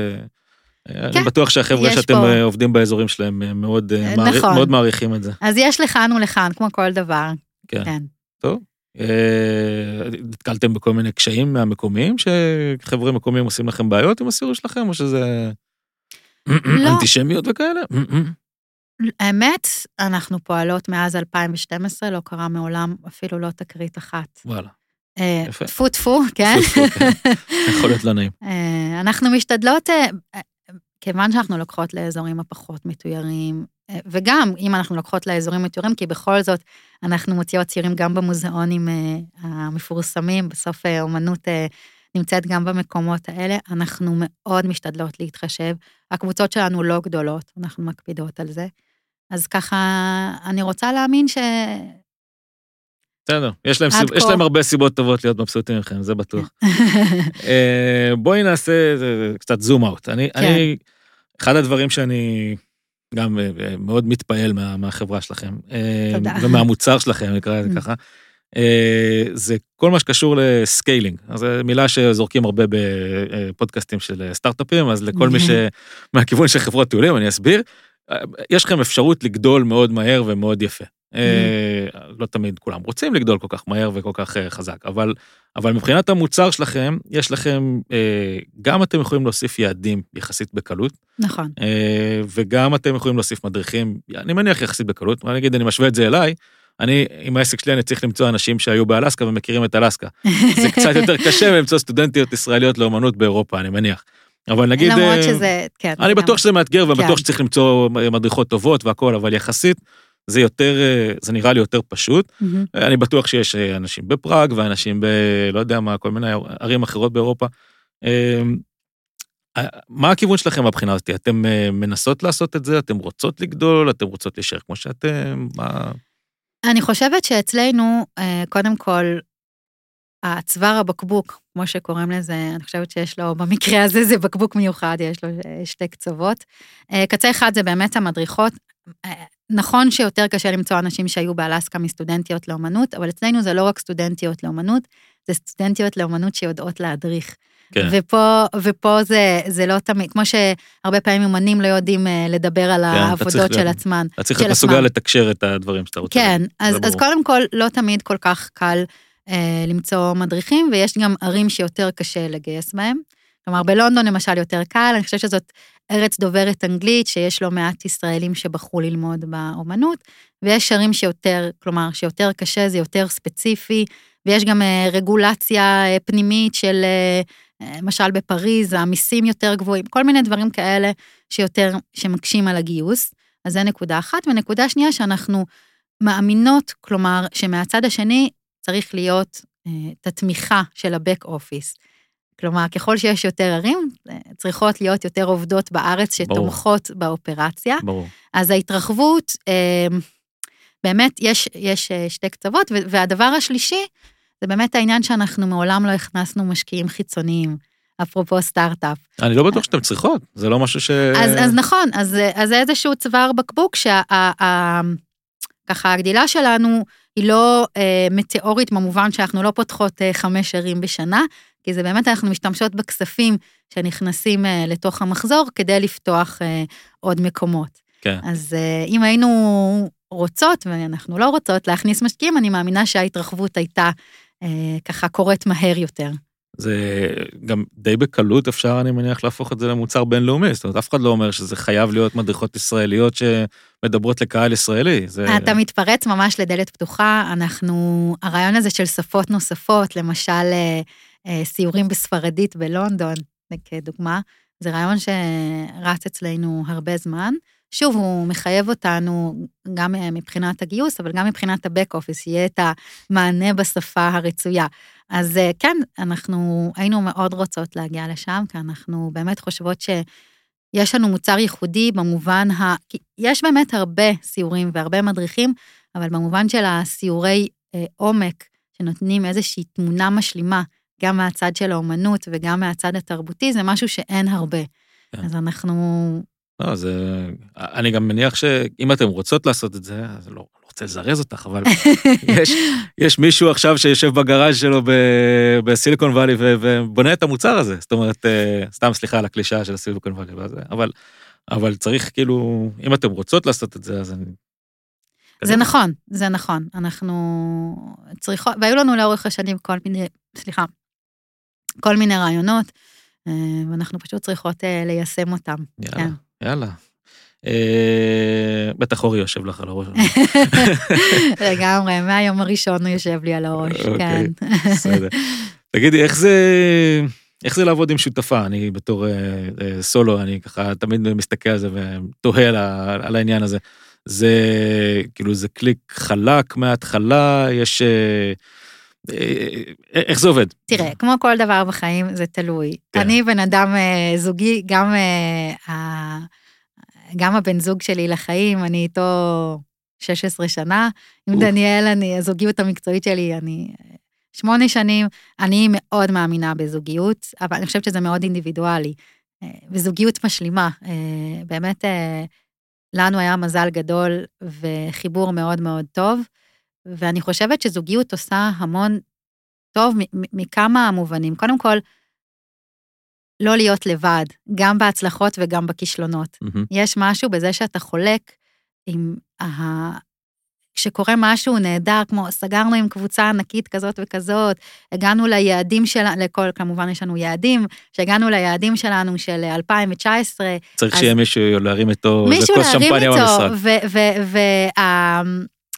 אה, כן. אני בטוח שהחבר'ה שאתם פה... עובדים באזורים שלהם מאוד, נכון. מאוד מעריכים את זה. אז יש לכאן ולכאן, כמו כל דבר. כן. כן. טוב. אה, נתקלתם בכל מיני קשיים מהמקומיים, שחברי מקומיים עושים לכם בעיות עם הסיור שלכם, או שזה לא. אנטישמיות וכאלה? האמת, אנחנו פועלות מאז 2012, לא קרה מעולם אפילו לא תקרית אחת. וואלה. אה, טפו טפו, כן? כן. יכול להיות לא נעים. אה, אנחנו משתדלות, כיוון שאנחנו לוקחות לאזורים הפחות מתוירים, אה, וגם אם אנחנו לוקחות לאזורים מתוירים, כי בכל זאת אנחנו מוציאות ציורים גם במוזיאונים אה, המפורסמים, בסוף אה, אומנות נמצאת גם במקומות האלה, אנחנו מאוד משתדלות להתחשב. הקבוצות שלנו לא גדולות, אנחנו מקפידות על זה. אז ככה, אני רוצה להאמין ש... בסדר, יש להם, סיב... יש להם הרבה סיבות טובות להיות מבסוטים מכם, זה בטוח. בואי נעשה קצת zoom out. אני, כן. אני, אחד הדברים שאני גם אה, אה, מאוד מתפעל מה, מהחברה שלכם. אה, תודה. ומהמוצר שלכם, נקרא לזה אממ. ככה. זה כל מה שקשור ל scaling. אז זו מילה שזורקים הרבה בפודקאסטים של סטארט-אפים, אז לכל מי ש... מהכיוון של חברות טיולים, אני אסביר. יש לכם אפשרות לגדול מאוד מהר ומאוד יפה. Mm-hmm. לא תמיד כולם רוצים לגדול כל כך מהר וכל כך חזק, אבל, אבל מבחינת המוצר שלכם, יש לכם, גם אתם יכולים להוסיף יעדים יחסית בקלות. נכון. וגם אתם יכולים להוסיף מדריכים, אני מניח יחסית בקלות, אני אגיד, אני משווה את זה אליי, אני, עם העסק שלי אני צריך למצוא אנשים שהיו באלסקה ומכירים את אלסקה. זה קצת יותר קשה למצוא סטודנטיות ישראליות לאומנות באירופה, אני מניח. אבל נגיד... למרות שזה, כן. אני בטוח שזה מאתגר ובטוח כן. שצריך למצוא מדריכות טובות והכול, אבל יחסית, זה יותר, זה נראה לי יותר פשוט. Mm-hmm. אני בטוח שיש אנשים בפראג ואנשים ב... לא יודע מה, כל מיני ערים אחרות באירופה. אמ, מה הכיוון שלכם מבחינה הזאת? אתם מנסות לעשות את זה? אתם רוצות לגדול? אתם רוצות להישאר כמו שאתם? מה... אני חושבת שאצלנו, קודם כל, הצוואר הבקבוק, כמו שקוראים לזה, אני חושבת שיש לו, במקרה הזה זה בקבוק מיוחד, יש לו שתי קצוות. קצה אחד זה באמת המדריכות. נכון שיותר קשה למצוא אנשים שהיו באלסקה מסטודנטיות לאומנות, אבל אצלנו זה לא רק סטודנטיות לאומנות, זה סטודנטיות לאומנות שיודעות להדריך. כן. ופה, ופה זה, זה לא תמיד, כמו שהרבה פעמים אומנים לא יודעים אה, לדבר על כן, העבודות של עצמן. אתה צריך להיות מסוגל לתקשר את הדברים שאתה רוצה. כן, אז, אז קודם כל, לא תמיד כל כך קל אה, למצוא מדריכים, ויש גם ערים שיותר קשה לגייס בהם. כלומר, בלונדון למשל יותר קל, אני חושבת שזאת ארץ דוברת אנגלית, שיש לא מעט ישראלים שבחרו ללמוד באומנות, ויש ערים שיותר, כלומר, שיותר קשה, זה יותר ספציפי, ויש גם אה, רגולציה אה, פנימית של למשל בפריז המיסים יותר גבוהים, כל מיני דברים כאלה שיותר, שמקשים על הגיוס. אז זה נקודה אחת. ונקודה שנייה, שאנחנו מאמינות, כלומר, שמהצד השני צריך להיות אה, את התמיכה של ה-back office. כלומר, ככל שיש יותר ערים, אה, צריכות להיות יותר עובדות בארץ שתומכות ברור. באופרציה. ברור. אז ההתרחבות, אה, באמת, יש, יש שתי קצוות, והדבר השלישי, זה באמת העניין שאנחנו מעולם לא הכנסנו משקיעים חיצוניים. אפרופו סטארט-אפ. אני לא בטוח שאתן צריכות, זה לא משהו ש... אז, אז נכון, אז, אז זה איזשהו צוואר בקבוק שככה הגדילה שלנו היא לא אה, מטאורית במובן שאנחנו לא פותחות אה, חמש ערים בשנה, כי זה באמת אנחנו משתמשות בכספים שנכנסים אה, לתוך המחזור כדי לפתוח אה, עוד מקומות. כן. אז אה, אם היינו רוצות, ואנחנו לא רוצות, להכניס משקיעים, אני מאמינה שההתרחבות הייתה ככה קורית מהר יותר. זה גם די בקלות אפשר, אני מניח, להפוך את זה למוצר בינלאומי. זאת אומרת, אף אחד לא אומר שזה חייב להיות מדריכות ישראליות שמדברות לקהל ישראלי. זה... אתה מתפרץ ממש לדלת פתוחה. אנחנו, הרעיון הזה של שפות נוספות, למשל סיורים בספרדית בלונדון, כדוגמה, זה רעיון שרץ אצלנו הרבה זמן. שוב, הוא מחייב אותנו גם אה, מבחינת הגיוס, אבל גם מבחינת ה-back office, יהיה את המענה בשפה הרצויה. אז אה, כן, אנחנו היינו מאוד רוצות להגיע לשם, כי אנחנו באמת חושבות שיש לנו מוצר ייחודי במובן ה... יש באמת הרבה סיורים והרבה מדריכים, אבל במובן של הסיורי אה, עומק, שנותנים איזושהי תמונה משלימה, גם מהצד של האומנות וגם מהצד התרבותי, זה משהו שאין הרבה. כן. אז אנחנו לא, זה... אני גם מניח שאם אתם רוצות לעשות את זה, אז לא, לא רוצה לזרז אותך, אבל יש, יש מישהו עכשיו שיושב בגראז' שלו ב, בסיליקון וואלי ובונה את המוצר הזה. זאת אומרת, אה, סתם סליחה על הקלישאה של הסיליקון וואלי, אבל, אבל צריך כאילו, אם אתם רוצות לעשות את זה, אז אני... זה נכון, זה נכון. אנחנו צריכות, והיו לנו לאורך השנים כל מיני, סליחה, כל מיני רעיונות, אה, ואנחנו פשוט צריכות אה, ליישם אותם. יאללה. כן. יאללה. אה, בטח אורי יושב לך על הראש. לגמרי, מהיום הראשון הוא יושב לי על הראש, אוקיי, כן. בסדר. תגידי, איך זה... איך זה לעבוד עם שותפה? אני בתור אה, אה, סולו, אני ככה תמיד מסתכל על זה ותוהה על, על העניין הזה. זה כאילו זה קליק חלק מההתחלה, יש... אה, אה, איך זה עובד? תראה, כמו כל דבר בחיים, זה תלוי. כן. אני בן אדם אה, זוגי, גם, אה, גם הבן זוג שלי לחיים, אני איתו 16 שנה. עם דניאל, אני, הזוגיות המקצועית שלי, אני שמונה שנים. אני מאוד מאמינה בזוגיות, אבל אני חושבת שזה מאוד אינדיבידואלי. וזוגיות משלימה. באמת, לנו היה מזל גדול וחיבור מאוד מאוד טוב. ואני חושבת שזוגיות עושה המון טוב מכמה מובנים. קודם כל, לא להיות לבד, גם בהצלחות וגם בכישלונות. Mm-hmm. יש משהו בזה שאתה חולק עם ה... כשקורה משהו נהדר, כמו סגרנו עם קבוצה ענקית כזאת וכזאת, הגענו ליעדים שלנו, לכל, כמובן יש לנו יעדים, שהגענו ליעדים שלנו של 2019. צריך שיהיה מישהו להרים איתו איזה כוס שמפניה במשרד.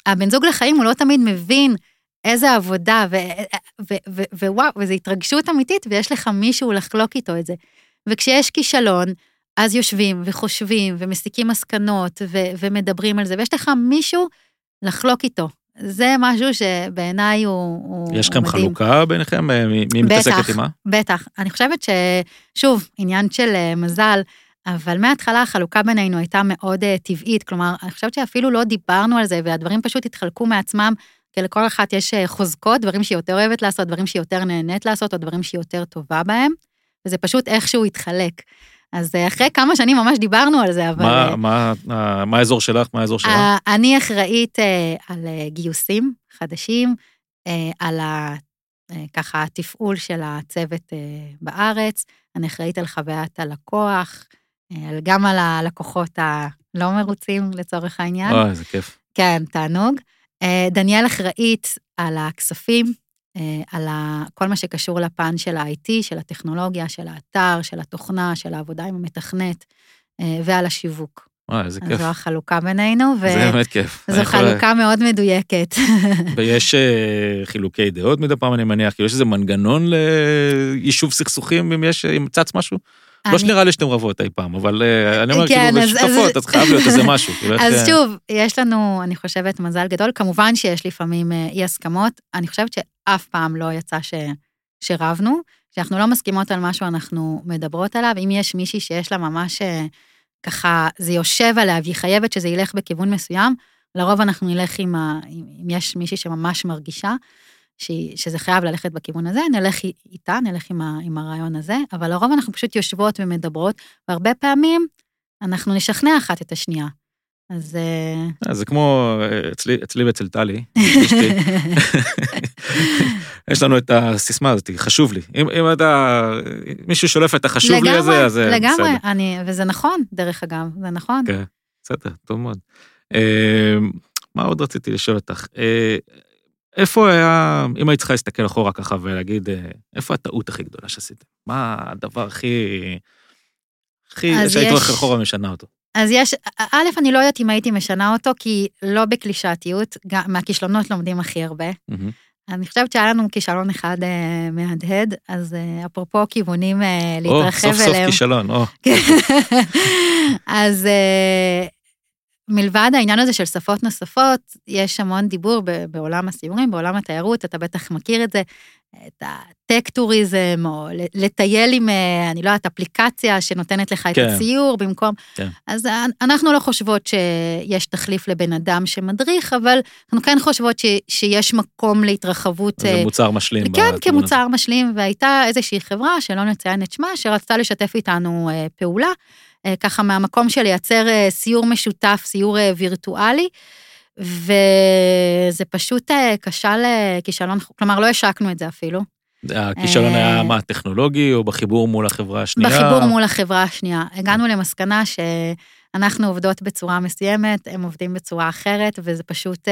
הבן זוג לחיים הוא לא תמיד מבין איזה עבודה, ווואו, וזו התרגשות אמיתית, ויש לך מישהו לחלוק איתו את זה. וכשיש כישלון, אז יושבים וחושבים ומסיקים מסקנות ו- ומדברים על זה, ויש לך מישהו לחלוק איתו. זה משהו שבעיניי הוא, הוא יש לכם חלוקה ביניכם? מי מתעסקת עם מה? בטח. אני חושבת ששוב, עניין של אה, מזל, אבל מההתחלה החלוקה בינינו הייתה מאוד uh, טבעית, כלומר, אני חושבת שאפילו לא דיברנו על זה, והדברים פשוט התחלקו מעצמם, כי לכל אחת יש uh, חוזקות, דברים שהיא יותר אוהבת לעשות, דברים שהיא יותר נהנית לעשות, או דברים שהיא יותר טובה בהם, וזה פשוט איכשהו התחלק. אז uh, אחרי כמה שנים ממש דיברנו על זה, אבל... מה, מה, uh, מה האזור שלך? מה האזור שלך? Uh, אני אחראית uh, על uh, גיוסים חדשים, uh, על ה... ככה התפעול של הצוות בארץ, אני אחראית על חוויית הלקוח, גם על הלקוחות הלא מרוצים לצורך העניין. אוי, איזה כיף. כן, תענוג. אה, דניאל אחראית על הכספים, אה, על כל מה שקשור לפן של ה-IT, של הטכנולוגיה, של האתר, של התוכנה, של העבודה עם המתכנת, ועל השיווק. וואי, איזה כיף. זו החלוקה בינינו, זה באמת כיף. וזו אני יכול- חלוקה מאוד מדויקת. ויש אה, חילוקי דעות מדי פעם, אני מניח, כאילו יש איזה מנגנון ליישוב סכסוכים, אם יש, אם צץ משהו? לא אני- שנראה לי שאתם רבות אי פעם, אבל אה, אני אומר, כן, כאילו, בשותפות, אז- חייב להיות איזה משהו. כאילו, אז אה, שוב, יש לנו, אני חושבת, מזל גדול. כמובן שיש לפעמים אה, אי הסכמות. אני חושבת שאף פעם לא יצא ש... שרבנו. כשאנחנו לא מסכימות על משהו, אנחנו מדברות עליו. אם יש מישהי שיש לה ממש ככה, זה יושב עליה והיא חייבת שזה ילך בכיוון מסוים, לרוב אנחנו נלך עם ה... אם יש מישהי שממש מרגישה שהיא- שזה חייב ללכת בכיוון הזה, נלך אי- איתה, נלך עם, ה... עם הרעיון הזה, אבל לרוב אנחנו פשוט יושבות ומדברות, והרבה פעמים אנחנו נשכנע אחת את השנייה. אז... אה, אה, זה כמו אה, אצלי אצלי ואצל טלי, אשתי, יש לנו את הסיסמה הזאת, חשוב לי. אם אם אתה, מישהו שולף את החשוב לי הזה, אז לגמרי, בסדר. אני, וזה נכון, דרך אגב, זה נכון. כן, בסדר, טוב מאוד. מה עוד רציתי לשאול אותך? איפה היה, אם היית צריכה להסתכל אחורה ככה ולהגיד, אה, איפה הטעות הכי גדולה שעשיתם? מה הדבר הכי... הכי, שהיית יש- הולכת אחורה ומשנה אותו? אז יש, א', אני לא יודעת אם הייתי משנה אותו, כי לא בקלישאתיות, גם מהכישלונות לומדים הכי הרבה. מהמם. אני חושבת שהיה לנו כישלון אחד אה, מהדהד, אז אה, אפרופו כיוונים אה, או, להתרחב סוף סוף אליהם. כישלון, או. אז אה, מלבד העניין הזה של שפות נוספות, יש המון דיבור בעולם הסיורים, בעולם התיירות, אתה בטח מכיר את זה, את הטק טוריזם, או לטייל עם, אה, אני לא יודעת, אפליקציה שנותנת לך את כן. הציור במקום... כן. אז אנ- אנחנו לא חושבות שיש תחליף לבן אדם שמדריך, אבל אנחנו כן חושבות ש, שיש מקום להתרחבות. זה אה, מוצר משלים. כן, הזה. כמוצר משלים, והייתה איזושהי חברה, שלא נציין את שמה, שרצתה לשתף איתנו אה, פעולה, אה, ככה מהמקום של לייצר אה, סיור משותף, סיור אה, וירטואלי, וזה פשוט אה, כשל, אה, כישלון, כלומר, לא השקנו את זה אפילו. הכישלון אה, היה מה, טכנולוגי, או בחיבור מול החברה השנייה? בחיבור מול החברה השנייה. הגענו למסקנה שאנחנו עובדות בצורה מסוימת, הם עובדים בצורה אחרת, וזה פשוט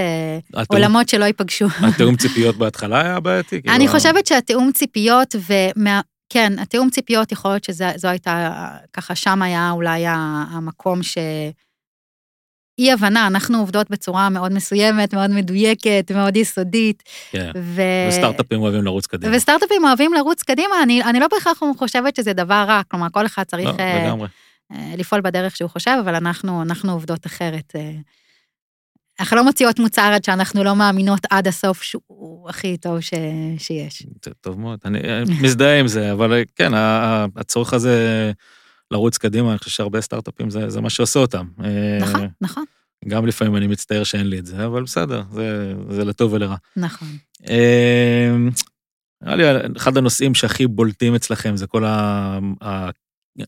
התיאום- עולמות שלא ייפגשו. התיאום ציפיות בהתחלה היה בעייתי? כאילו, אני חושבת שהתיאום ציפיות, ומה... כן, התיאום ציפיות יכול להיות שזו הייתה, ככה שם היה אולי המקום ש... אי הבנה, אנחנו עובדות בצורה מאוד מסוימת, מאוד מדויקת, מאוד יסודית. כן. ו... וסטארט-אפים אוהבים לרוץ קדימה. וסטארט-אפים אוהבים לרוץ קדימה, אני, אני לא בהכרח חושבת שזה דבר רע, כלומר, כל אחד צריך לא, לגמרי. אה, לפעול בדרך שהוא חושב, אבל אנחנו, אנחנו עובדות אחרת. אה. אנחנו לא מוציאות מוצר עד שאנחנו לא מאמינות עד הסוף שהוא הכי טוב ש... שיש. טוב מאוד, אני מזדהה עם זה, אבל כן, הצורך הזה לרוץ קדימה, אני חושב שהרבה סטארט-אפים זה זה מה שעושה אותם. אה, נכון, נכון, גם לפעמים אני מצטער שאין לי את זה, אבל בסדר, זה- זה לטוב ולרע. נכון. אה, נראה לי אחד הנושאים שהכי בולטים אצלכם זה כל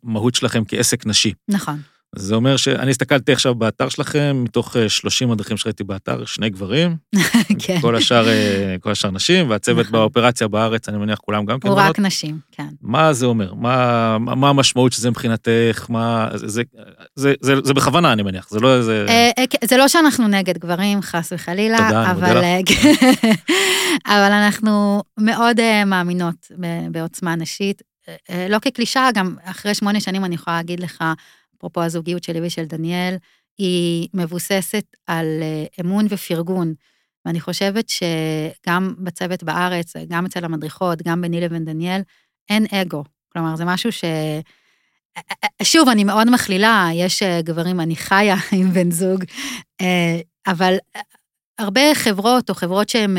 המהות שלכם כעסק נשי. נכון. זה אומר שאני הסתכלתי עכשיו באתר שלכם, מתוך אה, 30 מדריכים שראיתי באתר, שני גברים, כן. כל השאר, אה, כל השאר נשים, והצוות נכון. באופרציה בארץ, אני מניח כולם גם כן הוא. רק נשים, כן. מה זה אומר? מה, מה המשמעות של זה מבחינתך? מה... זה, זה, זה, זה, זה בכוונה, אני מניח, זה לא איזה... אה, אה, כן, זה לא שאנחנו נגד גברים, חס וחלילה, תודה, אני מודה לך. אה, כן. אבל אנחנו מאוד אה, מאמינות בעוצמה נשית. אה, אה, לא כקלישאה, גם אחרי שמונה שנים אני יכולה להגיד לך, אפרופו הזוגיות שלי ושל דניאל, היא מבוססת על אה, אמון ופרגון. ואני חושבת שגם בצוות בארץ, גם אצל המדריכות, גם ביני לבין דניאל, אין אגו. כלומר, זה משהו ש... שוב, אני מאוד מכלילה, יש אה, גברים, אני חיה עם בן זוג, אה, אבל הרבה חברות או חברות שהן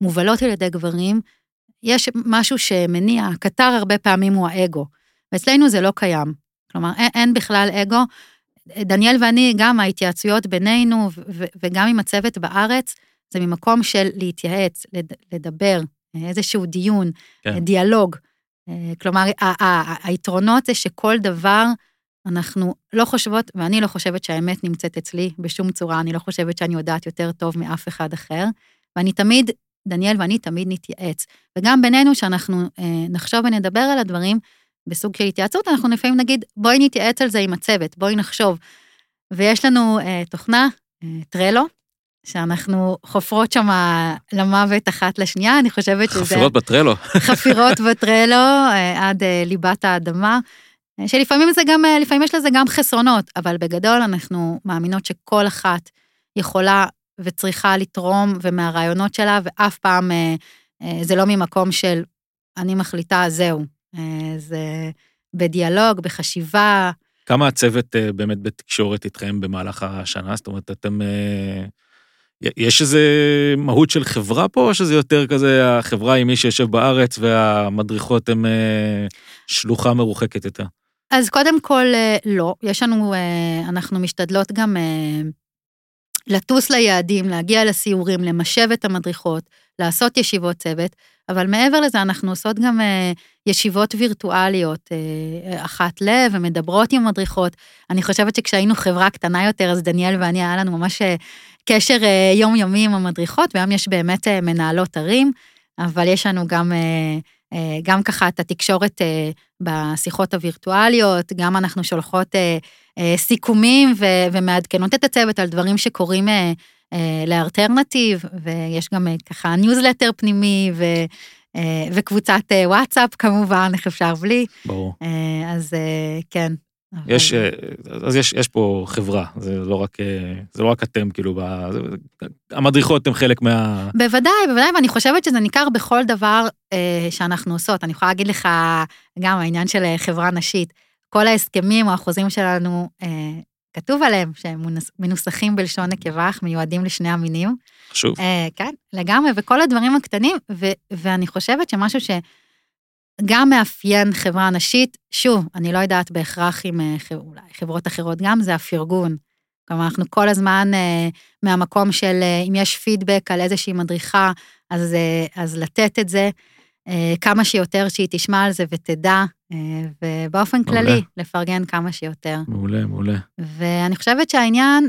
מובלות על ידי גברים, יש משהו שמניע, הקטר הרבה פעמים הוא האגו, ואצלנו זה לא קיים. כלומר, אין, אין בכלל אגו. דניאל ואני, גם ההתייעצויות בינינו ו- ו- וגם עם הצוות בארץ, זה ממקום של להתייעץ, לד- לדבר, איזשהו דיון, כן. דיאלוג. אה, כלומר, ה- ה- היתרונות זה שכל דבר, אנחנו לא חושבות, ואני לא חושבת שהאמת נמצאת אצלי בשום צורה, אני לא חושבת שאני יודעת יותר טוב מאף אחד אחר, ואני תמיד, דניאל ואני תמיד נתייעץ. וגם בינינו, שאנחנו אה, נחשוב ונדבר על הדברים בסוג של התייעצות, אנחנו לפעמים נגיד, בואי נתייעץ על זה עם הצוות, בואי נחשוב. ויש לנו אה, תוכנה, אה, טרלו, שאנחנו חופרות שם למוות אחת לשנייה, אני חושבת שזה... חפירות בטרלו. חפירות בטרלו אה, עד אה, ליבת האדמה. שלפעמים זה גם, אה, לפעמים יש לזה גם חסרונות, אבל בגדול אנחנו מאמינות שכל אחת יכולה וצריכה לתרום ומהרעיונות שלה, ואף פעם אה, אה, זה לא ממקום של אני מחליטה, זהו. אה, זה בדיאלוג, בחשיבה. כמה הצוות אה, באמת בתקשורת איתכם במהלך השנה? זאת אומרת, אתם... אה, יש איזה מהות של חברה פה, או שזה יותר כזה, החברה היא מי שיושב בארץ והמדריכות הן שלוחה מרוחקת יותר? אז קודם כל, לא. יש לנו, אנחנו משתדלות גם לטוס ליעדים, להגיע לסיורים, למשב את המדריכות, לעשות ישיבות צוות, אבל מעבר לזה אנחנו עושות גם ישיבות וירטואליות אחת ל, ומדברות עם מדריכות. אני חושבת שכשהיינו חברה קטנה יותר, אז דניאל ואני, היה לנו ממש קשר יומיומי עם המדריכות, והיום יש באמת מנהלות ערים, אבל יש לנו גם... אה, גם ככה את התקשורת אה, בשיחות הווירטואליות, גם אנחנו שולחות אה, סיכומים ומעדכנות את הצוות על דברים שקורים ל Alternative, ויש גם ככה ניוזלטר פנימי ו... וקבוצת וואטסאפ כמובן, איך אפשר בלי. ברור. אז כן, יש, אה, אז יש, יש פה חברה, זה לא רק, אה, זה לא רק אתם, כאילו, המדריכות הן חלק מה... בוודאי, בוודאי, ואני חושבת שזה ניכר בכל דבר אה, שאנחנו עושות. אני יכולה להגיד לך, גם העניין של אה, חברה נשית, כל ההסכמים או החוזים שלנו, אה, כתוב עליהם שהם מנוסחים בלשון נקבה, אך מיועדים לשני המינים. חשוב. אה, כן, לגמרי, וכל הדברים הקטנים, ו, ואני חושבת שמשהו ש... גם מאפיין חברה נשית, שוב, אני לא יודעת בהכרח אם אה, אולי חברות אחרות גם, זה הפרגון. כלומר, אנחנו כל הזמן אה, מהמקום של אה, אם יש פידבק על איזושהי מדריכה, אז, אז לתת את זה, כמה שיותר שהיא תשמע על זה ותדע, ובאופן מעולה. כללי, לפרגן כמה שיותר. מעולה, מעולה. ואני חושבת שהעניין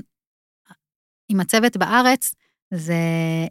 עם הצוות בארץ זה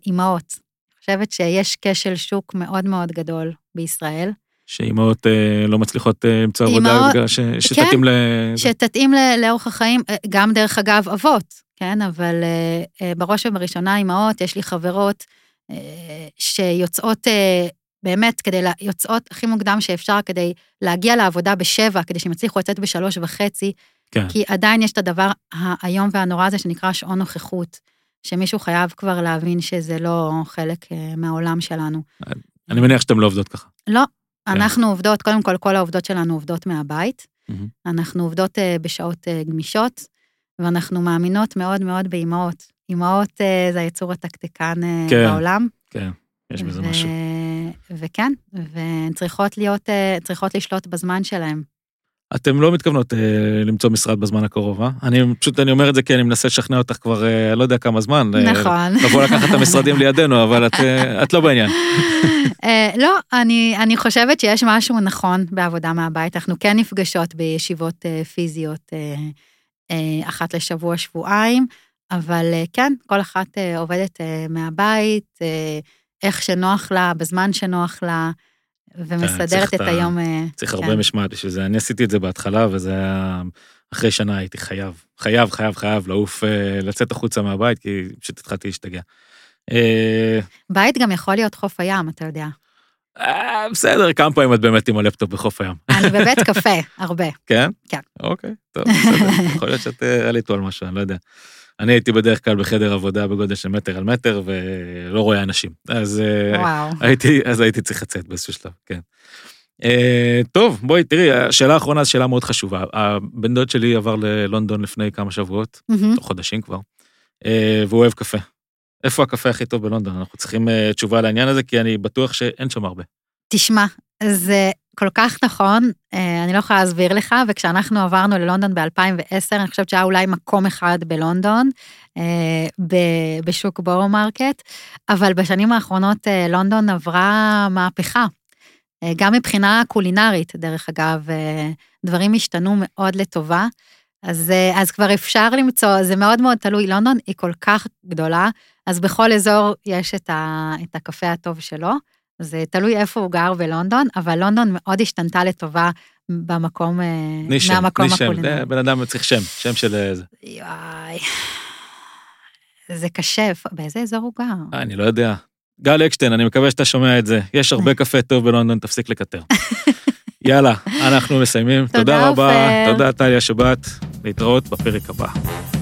אימהות. אני חושבת שיש כשל שוק מאוד מאוד גדול בישראל. שאימהות אה, לא מצליחות אה, למצוא עבודה בגלל ש, שתתאים כן, ל... שתתאים לאורח החיים, אה, גם דרך אגב אבות, כן? אבל אה, אה, בראש ובראשונה אימהות, יש לי חברות אה, שיוצאות אה, באמת כדי, לה, יוצאות הכי מוקדם שאפשר כדי להגיע לעבודה בשבע, כדי שהם יצליחו לצאת בשלוש וחצי, כן. כי עדיין יש את הדבר האיום והנורא הזה שנקרא שעון נוכחות, שמישהו חייב כבר להבין שזה לא חלק אה, מהעולם שלנו. אני מניח שאתם לא עובדות ככה. לא, כן. אנחנו עובדות, קודם כל, כל העובדות שלנו עובדות מהבית. Mm-hmm. אנחנו עובדות uh, בשעות uh, גמישות, ואנחנו מאמינות מאוד מאוד באימהות. אימהות זה היצור התקתקן כן, בעולם. כן, יש בזה ו- משהו. וכן, והן צריכות להיות, uh, צריכות לשלוט בזמן שלהן. אתם לא מתכוונות אה, למצוא משרד בזמן הקרוב, אה? אני פשוט, אני אומר את זה כי אני מנסה לשכנע אותך כבר, אה, לא יודע כמה זמן. אה, נכון. לבוא לקחת את המשרדים לידינו, אבל את, אה, את לא בעניין. אה, לא, אני, אני חושבת שיש משהו נכון בעבודה מהבית. אנחנו כן נפגשות בישיבות אה, פיזיות אה, אה, אחת לשבוע, שבועיים, אבל אה, כן, כל אחת אה, עובדת אה, מהבית, אה, איך שנוח לה, בזמן שנוח לה. ומסדרת את היום. אה, צריך הרבה כן. משמעת בשביל זה. אני עשיתי את זה בהתחלה, וזה היה... אחרי שנה הייתי חייב, חייב, חייב, חייב לעוף, אה, לצאת החוצה מהבית, כי פשוט התחלתי להשתגע. אה, בית גם יכול להיות חוף הים, אתה יודע. בסדר, כמה פעמים את באמת עם הלפטופ בחוף הים? אני בבית קפה, הרבה. כן? כן. אוקיי, טוב, בסדר. יכול להיות שאת עלית על משהו, אני לא יודע. אני הייתי בדרך כלל בחדר עבודה בגודל של מטר על מטר ולא רואה אנשים. אז, וואו. הייתי, אז הייתי צריך לצאת באיזשהו שלב, כן. Uh, טוב, בואי, תראי, השאלה האחרונה זו שאלה מאוד חשובה. הבן דוד שלי עבר ללונדון לפני כמה שבועות, mm-hmm. או חודשים כבר, uh, והוא אוהב קפה. איפה הקפה הכי טוב בלונדון? אנחנו צריכים uh, תשובה לעניין הזה, כי אני בטוח שאין שם הרבה. תשמע, זה כל כך נכון, אה, אני לא יכולה להסביר לך, וכשאנחנו עברנו ללונדון ב-2010, אני חושבת שהיה אולי מקום אחד בלונדון, אה, בשוק Borough Market, אבל בשנים האחרונות אה, לונדון עברה מהפכה. גם מבחינה קולינרית, דרך אגב, דברים השתנו מאוד לטובה. אז, אז כבר אפשר למצוא, זה מאוד מאוד תלוי, לונדון היא כל כך גדולה, אז בכל אזור יש את, ה, את הקפה הטוב שלו. זה תלוי איפה הוא גר בלונדון, אבל לונדון מאוד השתנתה לטובה במקום, נישם, מהמקום הקולינרי. נישם, בן אדם צריך שם, שם של איזה. יואי. זה קשה, באיזה אזור הוא גר? אני לא יודע. גל אקשטיין, אני מקווה שאתה שומע את זה. יש הרבה קפה טוב בלונדון, תפסיק לקטר. יאללה, אנחנו מסיימים. תודה, תודה רבה. תודה טליה שבת, להתראות בפרק הבא.